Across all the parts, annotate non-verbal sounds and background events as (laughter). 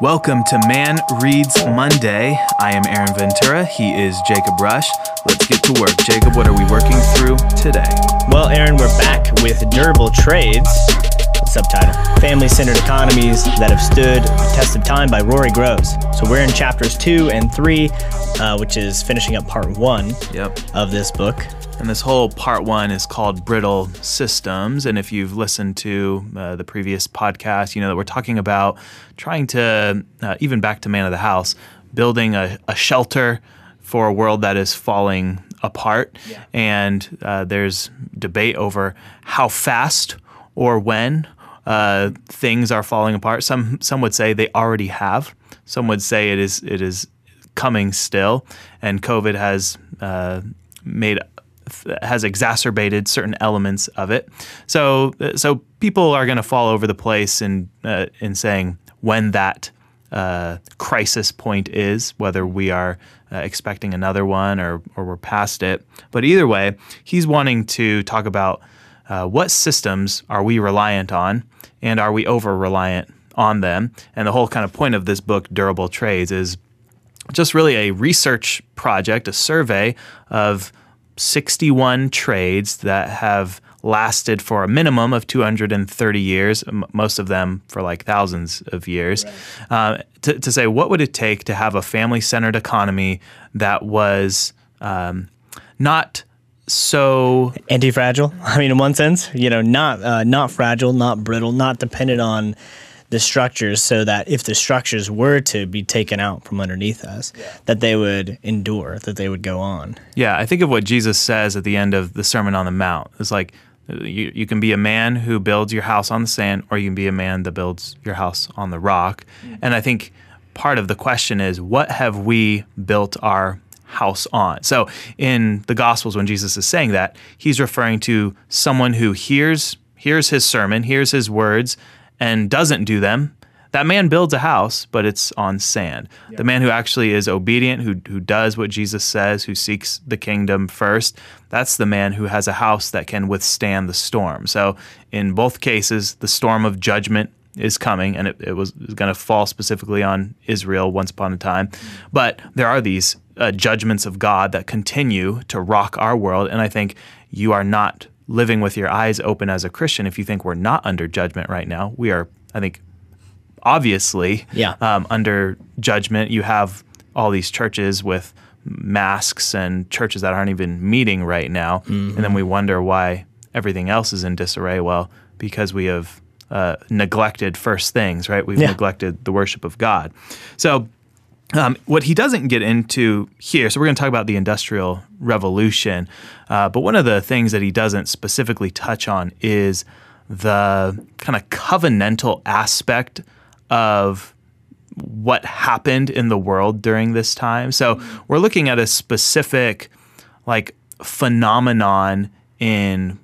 Welcome to Man Reads Monday. I am Aaron Ventura. He is Jacob Rush. Let's get to work. Jacob, what are we working through today? Well, Aaron, we're back with Durable Trades. Subtitle Family Centered Economies That Have Stood the Test of Time by Rory Groves. So we're in chapters two and three, uh, which is finishing up part one Yep. of this book. And this whole part one is called Brittle Systems. And if you've listened to uh, the previous podcast, you know that we're talking about trying to, uh, even back to Man of the House, building a, a shelter for a world that is falling apart. And uh, there's debate over how fast or when uh, things are falling apart. Some some would say they already have. Some would say it is it is coming still, and COVID has uh, made has exacerbated certain elements of it. So so people are going to fall over the place in uh, in saying when that uh, crisis point is, whether we are uh, expecting another one or or we're past it. But either way, he's wanting to talk about uh, what systems are we reliant on, and are we over reliant on them? And the whole kind of point of this book, Durable Trades, is just really a research project, a survey of 61 trades that have lasted for a minimum of 230 years, most of them for like thousands of years, uh, to, to say what would it take to have a family centered economy that was um, not so Anti-fragile. (laughs) I mean, in one sense, you know, not uh, not fragile, not brittle, not dependent on the structures, so that if the structures were to be taken out from underneath us, that they would endure, that they would go on. Yeah, I think of what Jesus says at the end of the Sermon on the Mount. It's like you, you can be a man who builds your house on the sand, or you can be a man that builds your house on the rock. And I think part of the question is what have we built our house on? So in the Gospels, when Jesus is saying that, he's referring to someone who hears hears his sermon, hears his words, and doesn't do them. That man builds a house, but it's on sand. The man who actually is obedient, who, who does what Jesus says, who seeks the kingdom first, that's the man who has a house that can withstand the storm. So, in both cases, the storm of judgment is coming, and it, it was going to fall specifically on Israel once upon a time. Mm. But there are these uh, judgments of God that continue to rock our world, and I think you are not living with your eyes open as a Christian if you think we're not under judgment right now. We are, I think, obviously Yeah. um, under judgment. You have all these churches with masks and churches that aren't even meeting right now. And then we wonder why everything else is in disarray. Well, because we have uh, neglected first things, right? We've Yeah. neglected the worship of God. So, um, what he doesn't get into here, so we're going to talk about the Industrial Revolution, uh, but one of the things that he doesn't specifically touch on is the kind of covenantal aspect of what happened in the world during this time. So we're looking at a specific like phenomenon in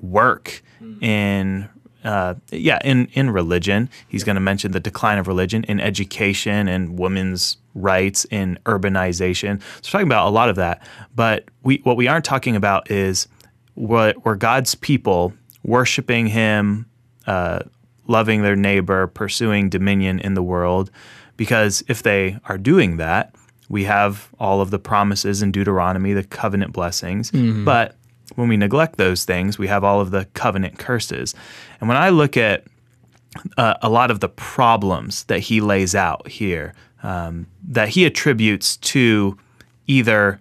work, in uh, yeah, in in religion. He's going to mention the decline of religion in education and women's rights in urbanization. So we're talking about a lot of that. But we what we aren't talking about is what were God's people worshiping Him, uh, loving their neighbor, pursuing dominion in the world. Because if they are doing that, we have all of the promises in Deuteronomy, the covenant blessings. But when we neglect those things, we have all of the covenant curses. And when I look at uh, a lot of the problems that he lays out here, um, that he attributes to either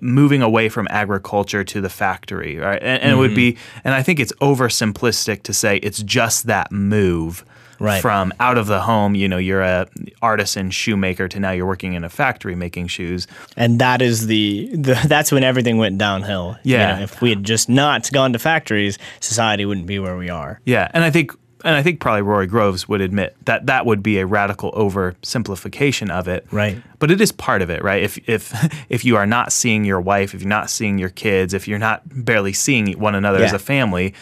moving away from agriculture to the factory, right? And, and it would be, and I think it's oversimplistic to say it's just that move Right. from out of the home. You know, you're a artisan shoemaker to now you're working in a factory making shoes. and that is the, the (laughs) that's when everything went downhill. You Yeah. know, if we had just not gone to factories, society wouldn't be where we are. Yeah, and I think and I think probably Rory Groves would admit that that would be a radical oversimplification of it. Right. But it is part of it, right? If if (laughs) if you are not seeing your wife, if you're not seeing your kids, if you're not barely seeing one another as a family,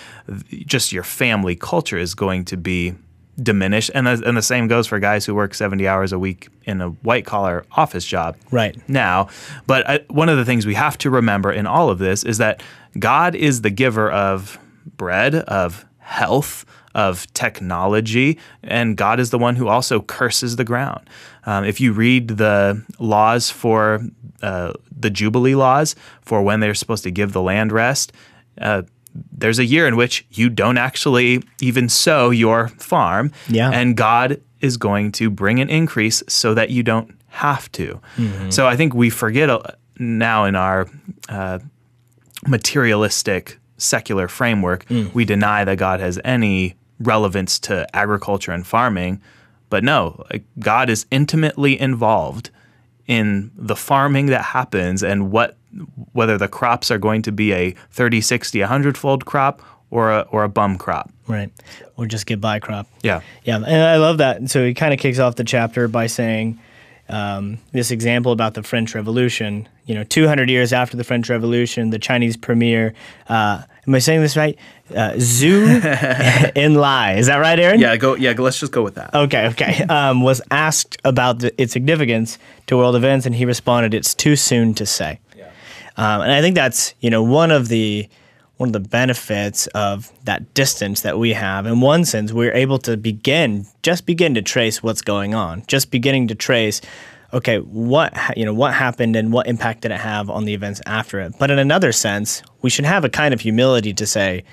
just your family culture is going to be diminished. And the, and the same goes for guys who work 70 hours a week in a white collar office job Right. now. But I, one of the things we have to remember in all of this is that God is the giver of bread, of health, of technology, and God is the one who also curses the ground. Um, if you read the laws for uh, the Jubilee laws for when they're supposed to give the land rest, uh, there's a year in which you don't actually even sow your farm, Yeah. and God is going to bring an increase so that you don't have to. So I think we forget now in our uh, materialistic secular framework, we deny that God has any relevance to agriculture and farming. But no, like, God is intimately involved in the farming that happens and what whether the crops are going to be a 30, 60, 100 fold crop or a, or a bum crop. Right. Or just get by crop. Yeah. Yeah, and I love that. So he kind of kicks off the chapter by saying um, this example about the French Revolution. You know, 200 years after the French Revolution, the Chinese premier, uh, am I saying this right? Uh, Zhu (laughs) Enlai. Is that right, Aaron? Yeah, go yeah, let's just go with that. Okay, okay. Um, was asked about the, its significance to world events, and he responded, "It's too soon to say." Um, and I think that's you know one of the one of the benefits of that distance that we have. In one sense, we're able to begin just begin to trace what's going on, just beginning to trace. Okay, what you know, what happened and what impact did it have on the events after it? But in another sense, we should have a kind of humility to say,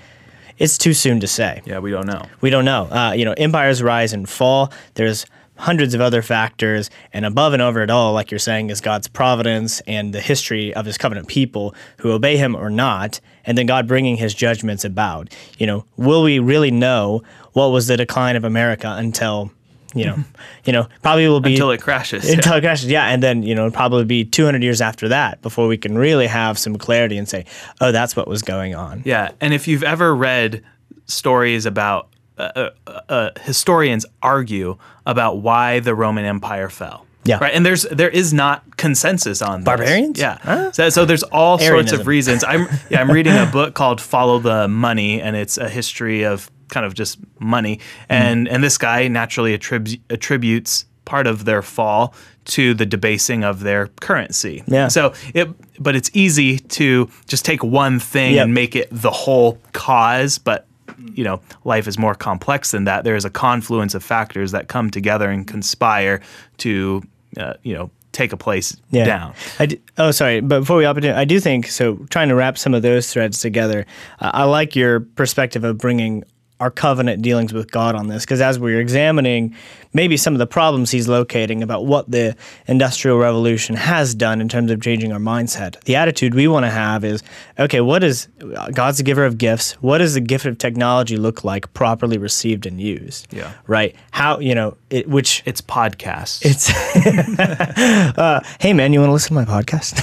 it's too soon to say. Yeah, we don't know. We don't know. Uh, you know, empires rise and fall. There's hundreds of other factors, and above and over it all, like you're saying, is God's providence and the history of His covenant people who obey Him or not, and then God bringing His judgments about. You know, will we really know what was the decline of America until? You know, (laughs) you know, probably will be Until it crashes. until yeah. it crashes, yeah, and then you know, it'll probably be 200 years after that before we can really have some clarity and say, oh, that's what was going on. Yeah, and if you've ever read stories about uh, uh, uh, historians argue about why the Roman Empire fell. Yeah. Right. And there's there is not consensus on this. Barbarians? Yeah. Huh? So, so there's all sorts of reasons. I'm (laughs) yeah I'm reading a book called Follow the Money, and it's a history of kind of just money. Mm-hmm. And and this guy naturally attributes attributes part of their fall to the debasing of their currency. Yeah. So it but it's easy to just take one thing Yep. and make it the whole cause, but you know, life is more complex than that. There is a confluence of factors that come together and conspire to, uh, you know, take a place yeah. down. D- oh, sorry. But before we into, I do think so. Trying to wrap some of those threads together, uh, I like your perspective of bringing our covenant dealings with God on this, because as we're examining maybe some of the problems he's locating about what the industrial revolution has done in terms of changing our mindset, the attitude we want to have is, okay, what is God's the giver of gifts? What does the gift of technology look like properly received and used? Yeah. Right. How you know it, which It's podcasts. it's (laughs) uh, hey man, you want to listen to my podcast?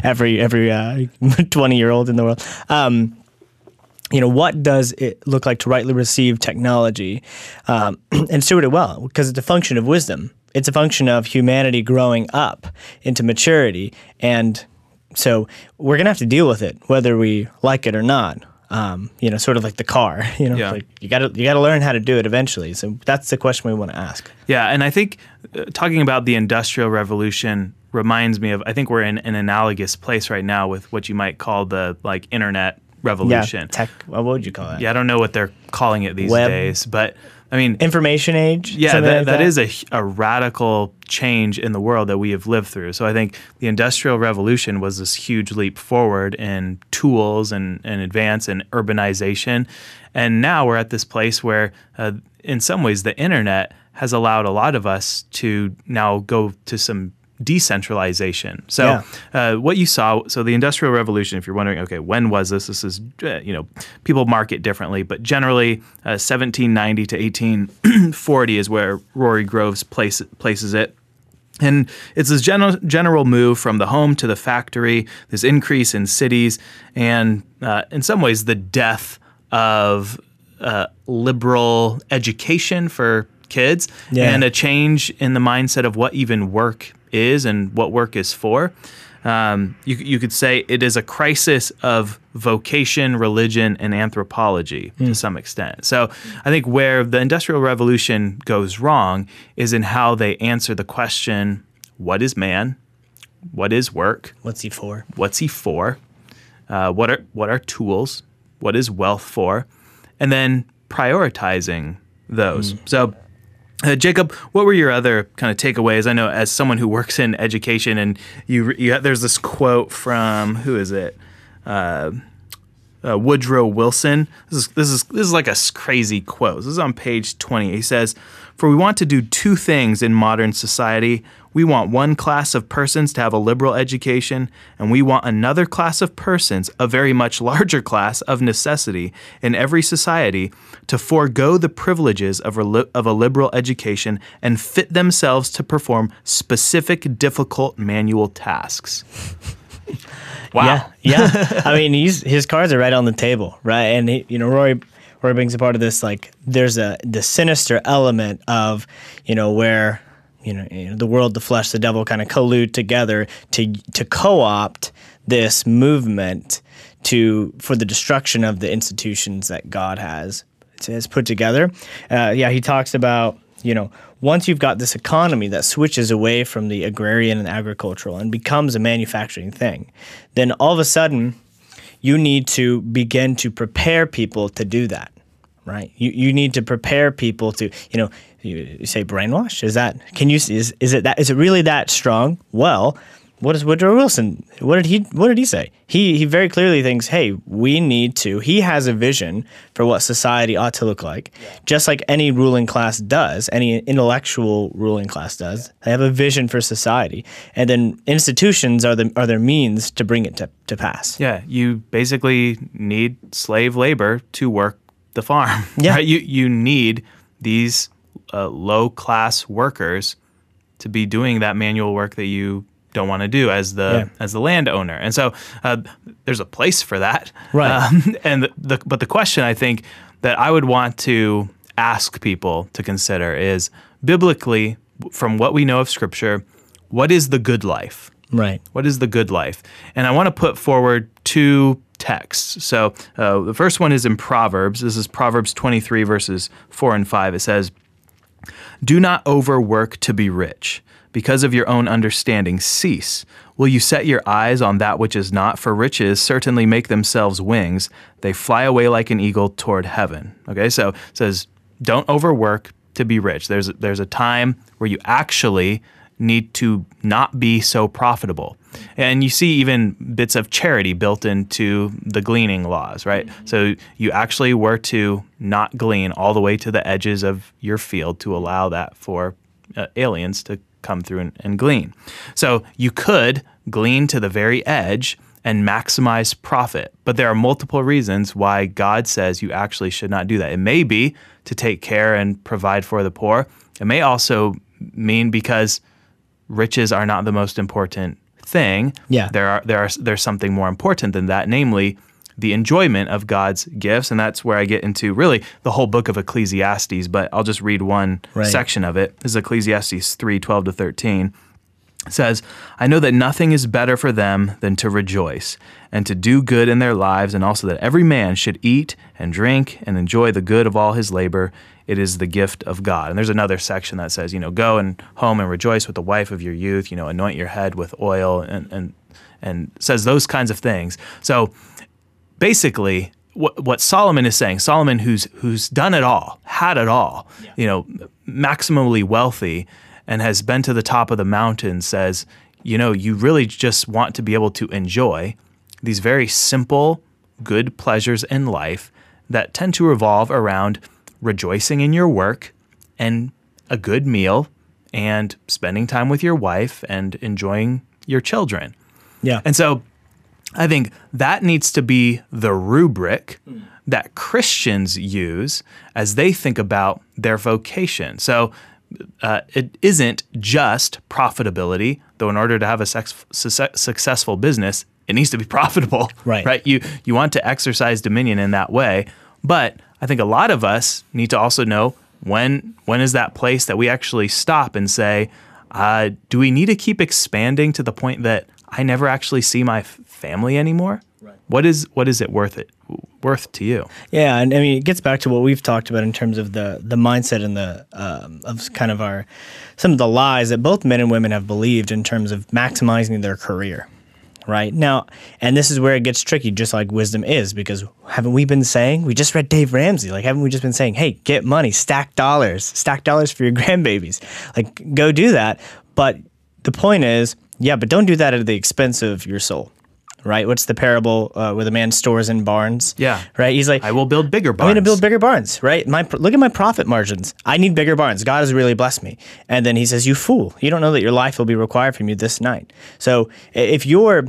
(laughs) every every uh, (laughs) twenty year old in the world. Um, you know what does it look like to rightly receive technology um, (clears throat) and steward it well? Because it's a function of wisdom. It's a function of humanity growing up into maturity, and so we're gonna have to deal with it, whether we like it or not. Um, you know, sort of like the car. (laughs) You know, Yeah. like you got to you got to learn how to do it eventually. So that's the question we want to ask. Yeah, and I think uh, talking about the Industrial Revolution reminds me of I think we're in an analogous place right now with what you might call the like internet revolution. Yeah, tech. What would you call it? Yeah, I don't know what they're calling it these Web. days, but I mean, Information age. yeah, that, like that is a, a radical change in the world that we have lived through. So I think the Industrial Revolution was this huge leap forward in tools and, and advance and urbanization. And now we're at this place where, uh, in some ways, the internet has allowed a lot of us to now go to some decentralization. So, uh, what you saw, so the Industrial Revolution, if you're wondering, okay, when was this? This is, uh, you know, people mark it differently, but generally, uh, 1790 to 1840 is where Rory Groves place, places it. And it's this general, general move from the home to the factory, this increase in cities, and uh, in some ways, the death of uh, liberal education for kids Yeah. and a change in the mindset of what even work is and what work is for. Um, you, you could say it is a crisis of vocation, religion, and anthropology to some extent. So I think where the Industrial Revolution goes wrong is in how they answer the question what is man? What is work? What's he for? What's he for? Uh, what are what are tools? What is wealth for? And then prioritizing those. So, uh, Jacob, what were your other kind of takeaways? I know as someone who works in education, and you, you there's this quote from who is it? Uh, uh, Woodrow Wilson. This is this is this is like a crazy quote. This is on page 20. He says, "For we want to do two things in modern society. We want one class of persons to have a liberal education, and we want another class of persons, a very much (laughs) larger class of necessity in every society, to forego the privileges of a, li- of a liberal education and fit themselves to perform specific difficult manual tasks." (laughs) Wow. Yeah, yeah. I mean, he's his cards are right on the table, right? And he, you know, Roy, Roy brings a part of this. Like, there's a the sinister element of, you know, where you know, you know the world, the flesh, the devil kind of collude together to to co-opt this movement to for the destruction of the institutions that God has has put together. Uh, yeah, he talks about you know once you've got this economy that switches away from the agrarian and agricultural and becomes a manufacturing thing, then all of a sudden you need to begin to prepare people to do that right? You, you need to prepare people to you know you, say brainwash? Is that can you is, is it that is it really that strong? Well what is Woodrow Wilson? What did he What did he say? He he very clearly thinks, hey, we need to. He has a vision for what society ought to look like, just like any ruling class does, any intellectual ruling class does. They have a vision for society, and then institutions are the are their means to bring it to, to pass. Yeah, you basically need slave labor to work the farm. (laughs) Yeah. right? you you need these uh, low class workers to be doing that manual work that you don't want to do as the Yeah. as the landowner. And so uh, there's a place for that. Right. Um, (laughs) and the, the but the question I think that I would want to ask people to consider is biblically from what we know of scripture, what is the good life? Right. What is the good life? And I want to put forward two texts. So uh, the first one is in Proverbs. This is Proverbs 23, verses 4 and 5. It says, Do not overwork to be rich. Because of your own understanding, cease. Will you set your eyes on that which is not? For riches certainly make themselves wings. They fly away like an eagle toward heaven. Okay, so it says, don't overwork to be rich. There's there's a time where you actually need to not be so profitable. And you see even bits of charity built into the gleaning laws, right? So you actually were to not glean all the way to the edges of your field to allow that for uh, aliens to come through and, and glean. So you could glean to the very edge and maximize profit. But there are multiple reasons why God says you actually should not do that. It may be to take care and provide for the poor. It may also mean because riches are not the most important thing. Yeah. There are there are there's something more important than that, namely the enjoyment of God's gifts, and that's where I get into really the whole book of Ecclesiastes. But I'll just read one Right. section of it. This is Ecclesiastes three twelve to thirteen. It says, I know that nothing is better for them than to rejoice and to do good in their lives, and also that every man should eat and drink and enjoy the good of all his labor. It is the gift of God. And there's another section that says, you know, go and home and rejoice with the wife of your youth, you know, anoint your head with oil and and and says those kinds of things. So basically what, what Solomon is saying, Solomon who's who's done it all, had it all, you know, maximally wealthy and has been to the top of the mountain says, you know, you really just want to be able to enjoy these very simple good pleasures in life that tend to revolve around rejoicing in your work and a good meal and spending time with your wife and enjoying your children. Yeah. And so I think that needs to be the rubric that Christians use as they think about their vocation. So uh, it isn't just profitability, though, in order to have a sex- suce- successful business, it needs to be (laughs) profitable. Right. Right. You, you want to exercise dominion in that way. But I think a lot of us need to also know when when is that place that we actually stop and say, uh, do we need to keep expanding to the point that I never actually see my f- family anymore? Right. What is what is it worth it worth to you? Yeah, and I mean it gets back to what we've talked about in terms of the the mindset and the um, of kind of our some of the lies that both men and women have believed in terms of maximizing their career, right? Now, and this is where it gets tricky, just like wisdom is, because haven't we been saying, we just read Dave Ramsey, like, haven't we just been saying, hey, get money, stack dollars, stack dollars for your (laughs) grandbabies? Like, go do that. But the point is, yeah, but don't do that at the expense of your soul. Right? What's the parable uh, where the man stores in barns? Yeah. Right? He's like, I will build bigger barns. I'm going to build bigger barns, right? My look at my profit margins. I need bigger barns. God has really blessed me. And then he says, "You fool! You don't know that your life will be required from you this night." So if you're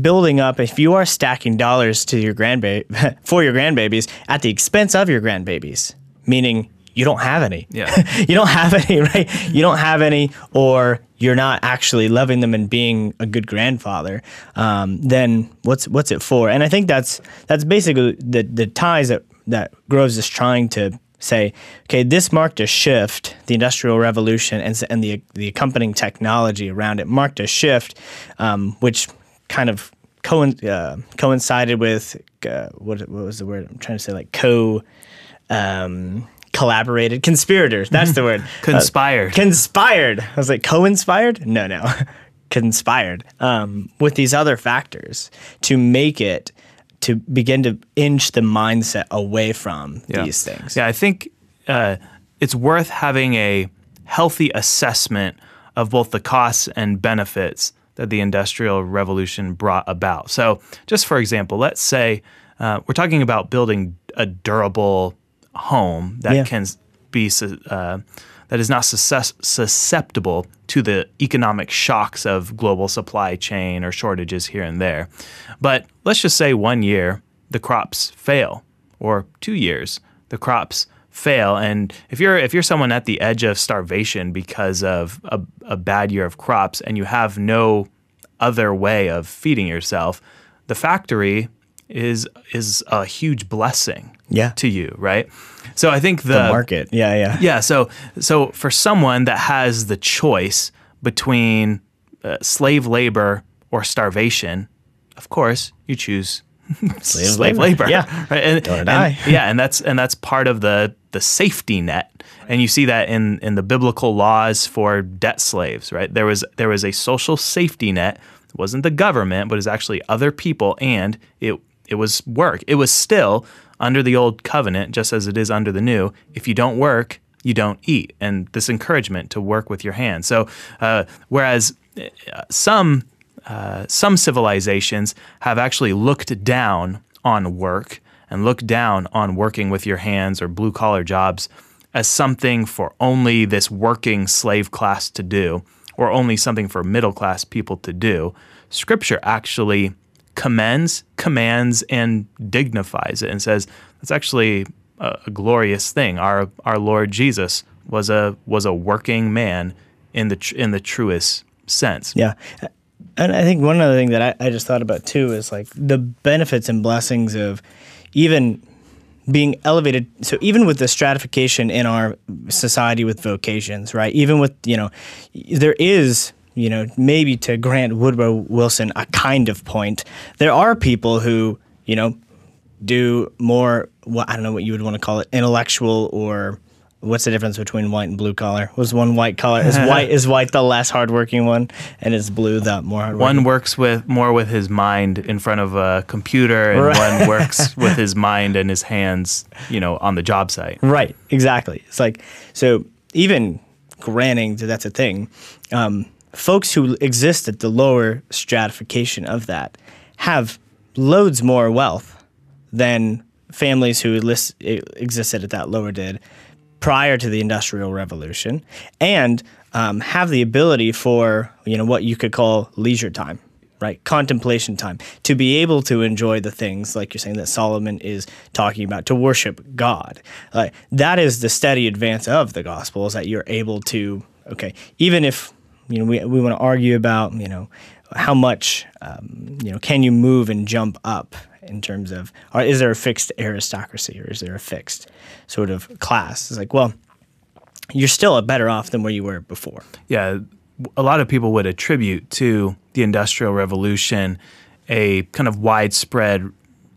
building up, if you are stacking dollars to your grandbaby (laughs) for your grandbabies at the expense of your grandbabies, meaning you don't have any. Yeah. (laughs) you don't have any, right? You don't have any, or you're not actually loving them and being a good grandfather. Um, then what's what's it for? And I think that's that's basically the the ties that that Groves is trying to say. Okay, this marked a shift. The Industrial Revolution and and the the accompanying technology around it marked a shift, um, which kind of coin, uh, coincided with uh, what what was the word I'm trying to say like co. Um, collaborated. Conspirators that's the word. (laughs) Conspired. Uh, conspired. I was like co-inspired? No no. (laughs) Conspired um, with these other factors to make it to begin to inch the mindset away from these things. Yeah, I think uh, it's worth having a healthy assessment of both the costs and benefits that the Industrial Revolution brought about. So, just for example, let's say uh, we're talking about building a durable home that Yeah. can be uh, that is not susceptible to the economic shocks of global supply chain or shortages here and there. But let's just say one year the crops fail, or two years the crops fail, and if you're if you're someone at the edge of starvation because of a, a bad year of crops and you have no other way of feeding yourself, the factory is is a huge blessing Yeah. to you, right? So I think the market yeah yeah yeah. So so for someone that has the choice between uh, slave labor or starvation, of course you choose (laughs) slave, labor. labor. Yeah. (laughs) Right. And, Don't and- die. yeah, and that's and that's part of the the safety net. And you see that in in the biblical laws for debt slaves, right? There was there was a social safety net. It wasn't the government, but it was actually other people, and it it was work. It was still under the old covenant, just as it is under the new. If you don't work, you don't eat, and this encouragement to work with your hands. So, uh, whereas uh, some uh, some civilizations have actually looked down on work and looked down on working with your hands or blue collar jobs as something for only this working slave class to do or only something for middle class people to do. Scripture actually commends, commands, and dignifies it and says that's actually a, a glorious thing. Our our Lord Jesus was a was a working man in the tr- in the truest sense. Yeah. And I think one other thing that I, I just thought about too is like the benefits and blessings of even being elevated. So even with the stratification in our society with vocations, right? Even with, you know, there is, you know, maybe to Grant Woodrow Wilson a kind of point, there are people who, you know, do more, what I don't know what you would want to call it, intellectual or what's the difference between white and blue collar? Was one white collar? Is (laughs) white is white the less hardworking one, and is blue the more hardworking? One works with more with his mind in front of a computer, and Right. one works (laughs) with his mind and his hands, you know, on the job site. Right, exactly. It's like so even granting that that's a thing, um, folks who exist at the lower stratification of that have loads more wealth than families who list, existed at that lower did prior to the industrial revolution and um, have the ability for you know what you could call leisure time right? Contemplation time to be able to enjoy the things like you're saying that solomon is talking about to worship god. Like that is the steady advance of the gospel is that you're able to okay even if you know we, we want to argue about you know how much um, you know can you move and jump up in terms of or is there a fixed aristocracy or is there a fixed sort of class it's like well you're still a better off than where you were before Yeah, a lot of people would attribute to the Industrial Revolution a kind of widespread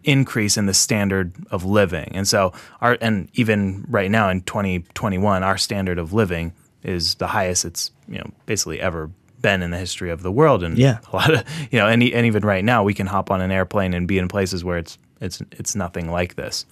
increase in the standard of living. And so our and even right now in 2021 our standard of living is the highest it's, you know, basically ever been in the history of the world. And Yeah. a lot of (laughs) you know, and, e- and even right now, we can hop on an airplane and be in places where it's it's it's nothing like this.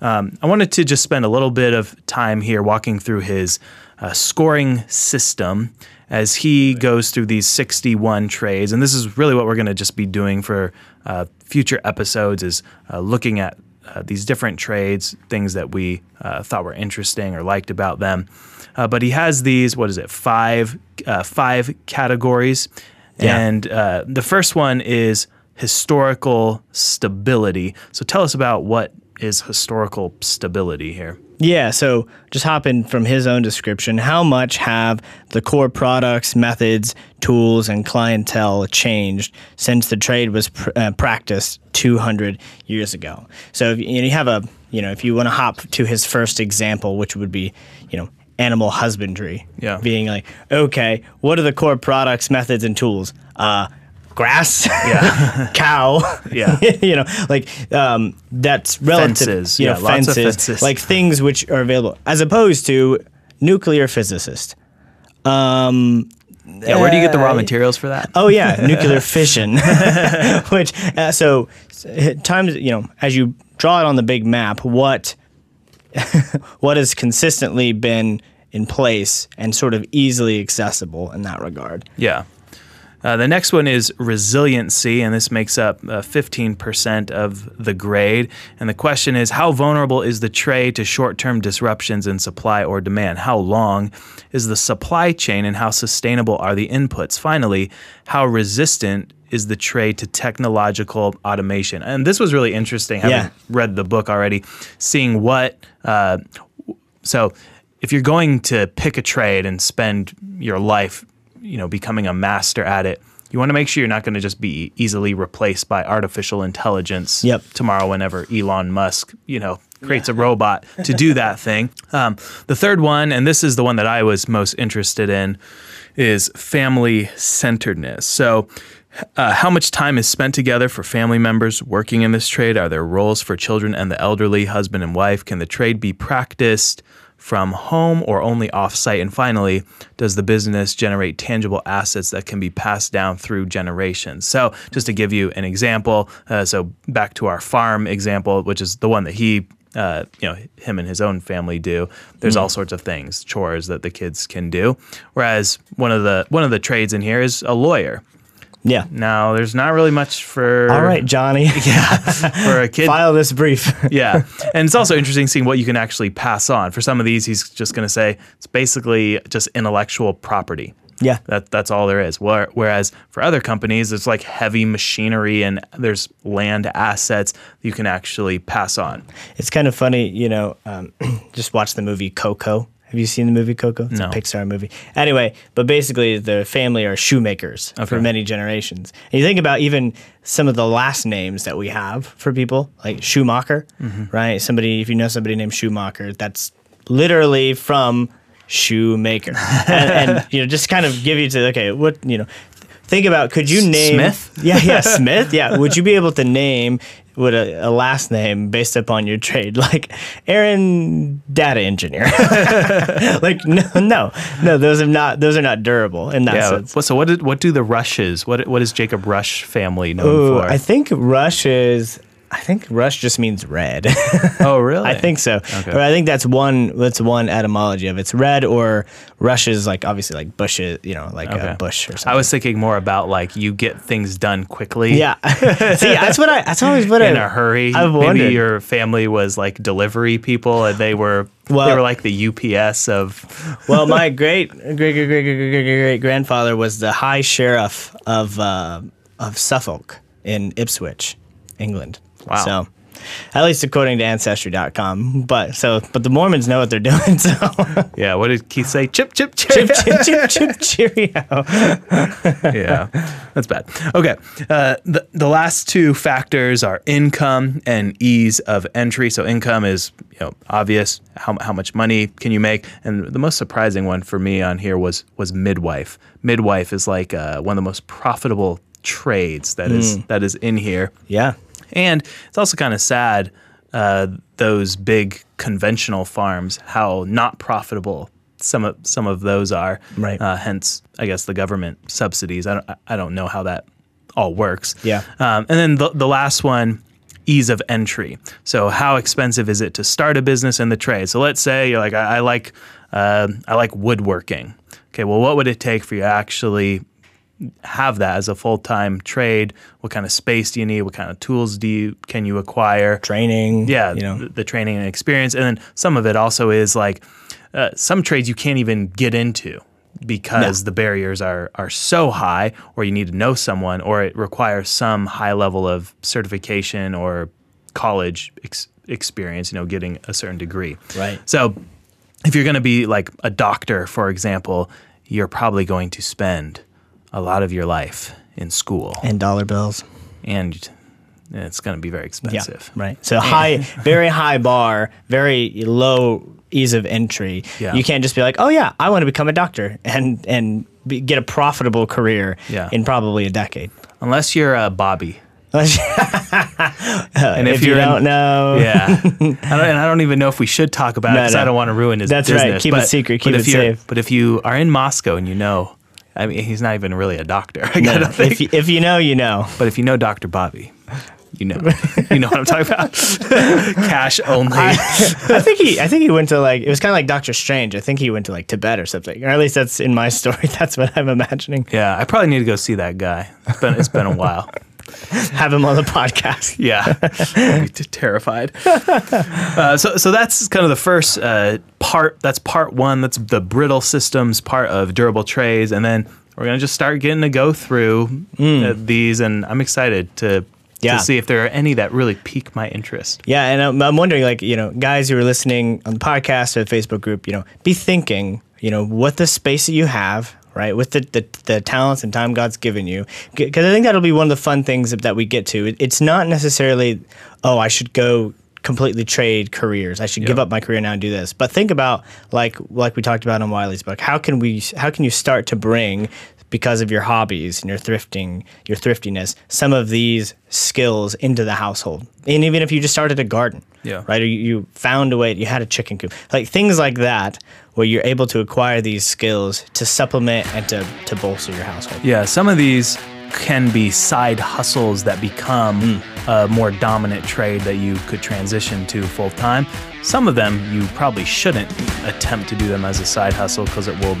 Um, I wanted to just spend a little bit of time here walking through his uh, scoring system as he goes through these 61 trades, and this is really what we're going to just be doing for uh, future episodes is uh, looking at uh, these different trades, things that we uh, thought were interesting or liked about them. Uh, but he has these, what is it, five uh, five categories, Yeah. and uh, the first one is historical stability. So tell us about what is historical stability here. Yeah, so just hopping from his own description, how much have the core products, methods, tools, and clientele changed since the trade was pr- uh, practiced 200 years ago? So if you, you have a, you know, if you want to hop to his first example, which would be, you know, animal husbandry, Yeah. being like, okay, what are the core products, methods, and tools? Uh, grass, Yeah. (laughs) cow, (laughs) Yeah. (laughs) you know, like um, that's relative. Fences, you know, yeah, fences, fences. like things which are available, as opposed to nuclear physicist. Um, Yeah, where do you get the raw Uh, materials for that? oh yeah, nuclear fission. which uh, so times you know as you draw it on the big map, what what has consistently been in place and sort of easily accessible in that regard. Yeah. Uh, the next one is resiliency, and this makes up uh, 15% of the grade. And the question is how vulnerable is the trade to short term disruptions in supply or demand? How long is the supply chain, and how sustainable are the inputs? Finally, how resistant is the trade to technological automation? And this was really interesting, having Yeah. read the book already, seeing what. Uh, so if you're going to pick a trade and spend your life, you know, becoming a master at it, you want to make sure you're not going to just be easily replaced by artificial intelligence Yep. tomorrow whenever Elon Musk, you know, creates a robot to do that thing. Um, the third one, and this is the one that I was most interested in, is family centeredness. So, uh, how much time is spent together for family members working in this trade? Are there roles for children and the elderly, husband and wife? Can the trade be practiced from home or only offsite? And finally, does the business generate tangible assets that can be passed down through generations? So, just to give you an example, uh, so back to our farm example, which is the one that he uh, you know him and his own family do. There's all sorts of things, chores that the kids can do. Whereas one of the one of the trades in here is a lawyer. Yeah. Now, there's not really much for All right, Johnny. (laughs) Yeah. For a kid. File this brief. (laughs) yeah, and it's also interesting seeing what you can actually pass on. For some of these, he's just going to say it's basically just intellectual property. yeah. That that's all there is. Whereas for other companies, it's like heavy machinery and there's land assets you can actually pass on. It's kind of funny, you know. Um, (clears throat) just watch the movie Coco. Have you seen the movie Coco? It's No. a Pixar movie. Anyway, but basically, the family are shoemakers for many generations. And you think about even some of the last names that we have for people, like Schumacher, Mm-hmm. right? Somebody, if you know somebody named Schumacher, that's literally from shoemaker. (laughs) and, and you know, just kind of give you to okay, what you know. Think about could you name Smith? Yeah, yeah, (laughs) Smith. Yeah, would you be able to name what a, a last name based upon your trade, like Aaron, data engineer? (laughs) like no, no, no. Those are not. Those are not durable in that Yeah. sense. well, So what did, what do the Rushes? What what is Jacob Rush family known Ooh, for? I think Rush is. I think rush just means red. (laughs) oh, really? I think so. Okay. I think that's one. That's one etymology of it. it's red or rushes, like obviously like bushes, you know, like uh, okay. a bush or something. I was thinking more about like you get things done quickly. Yeah. (laughs) See, that's what I. That's always what in a hurry. I've wondered. Maybe your family was like delivery people, and they were well, they were like the UPS of. (laughs) well, my great great great great great great great grandfather was the high sheriff of uh, of Suffolk in Ipswich, England. Wow. So, at least according to Ancestry.com. But so, but the Mormons know what they're (laughs) doing. So, Yeah, what did Keith say? Chip chip chip chip. chip chip (laughs) chip cheerio. yeah, that's bad. Okay, uh, the the last two factors are income and ease of entry. So income is you know obvious. How how much money can you make? And the most surprising one for me on here was was midwife. Midwife is like uh, one of the most profitable trades that is that is in here. Yeah. And it's also kind of sad uh, those big conventional farms how not profitable some of some of those are. Right. Uh, hence, I guess the government subsidies. I don't I don't know how that all works. Yeah. Um, and then the the last one. Ease of entry. So, how expensive is it to start a business in the trade? So, let's say you're like, I, I like, uh, I like woodworking. Okay, well, what would it take for you to actually have that as a full time trade? What kind of space do you need? What kind of tools do you can you acquire? Training. yeah, You know. the, the training and experience, and then some of it also is like uh, some trades you can't even get into because the barriers are are so high, or you need to know someone, or it requires some high level of certification or college ex- experience. You know, getting a certain degree. Right. So, if you're going to be like a doctor, for example, you're probably going to spend a lot of your life in school, And dollar bills. and it's going to be very expensive. Right. So high, (laughs) very high bar, very low ease of entry. Yeah. You can't just be like, oh yeah, I want to become a doctor and and be, get a profitable career Yeah. in probably a decade. Unless you're a Bobby. (laughs) (laughs) and if if, you you're in- don't know, Yeah, I don't, and I don't even know if we should talk about it because no. I don't want to ruin his That's right. business. Keep it secret. Keep it safe. But if you are in Moscow and you know, I mean, he's not even really a doctor. (laughs) I no, gotta think. if you, if you know, you know. but if you know Dr. Bobby, you know, (laughs) you know what I'm talking about. (laughs) Cash only. I, I think he I think he went to like it was kind of like Doctor Strange. I think he went to like Tibet or something, or at least that's in my story. That's what I'm imagining. yeah, I probably need to go see that guy. It's been it's been a while. (laughs) Have him on the podcast. (laughs) Yeah, I'd be terrified. (laughs) Uh, so, so that's kind of the first uh, part. That's part one. That's the brittle systems part of Durable Trades, and then we're gonna just start getting to go through uh, these. And I'm excited to Yeah. to see if there are any that really pique my interest. Yeah, and I'm, I'm wondering, like, you know, guys who are listening on the podcast or the Facebook group, you know, be thinking, you know, what the space that you have, right, with the, the, the talents and time God's given you. Because I think that'll be one of the fun things that we get to. It, it's not necessarily, oh, I should go completely trade careers. I should give up my career now and do this. But think about like like we talked about in Wiley's book. How can we how can you start to bring because of your hobbies and your thrifting, your thriftiness, some of these skills into the household. And even if you just started a garden, Yeah. right? Or you, you found a way, you had a chicken coop, like things like that, where you're able to acquire these skills to supplement and to, to bolster your household. Yeah, some of these can be side hustles that become a more dominant trade that you could transition to full time. Some of them you probably shouldn't attempt to do them as a side hustle because it will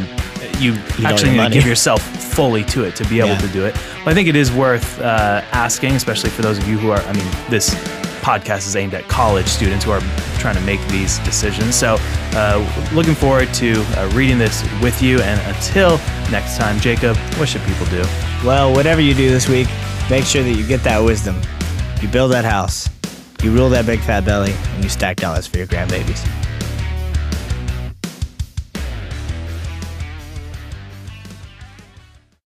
you all actually need to give yourself fully to it to be able Yeah. to do it. But I think it is worth uh, asking, especially for those of you who are. I mean, this podcast is aimed at college students who are trying to make these decisions. So, uh, looking forward to uh, reading this with you. And until next time, Jacob, what should people do? Well, whatever you do this week, make sure that you get that wisdom. You build that house, you rule that big fat belly, and you stack dollars for your grandbabies.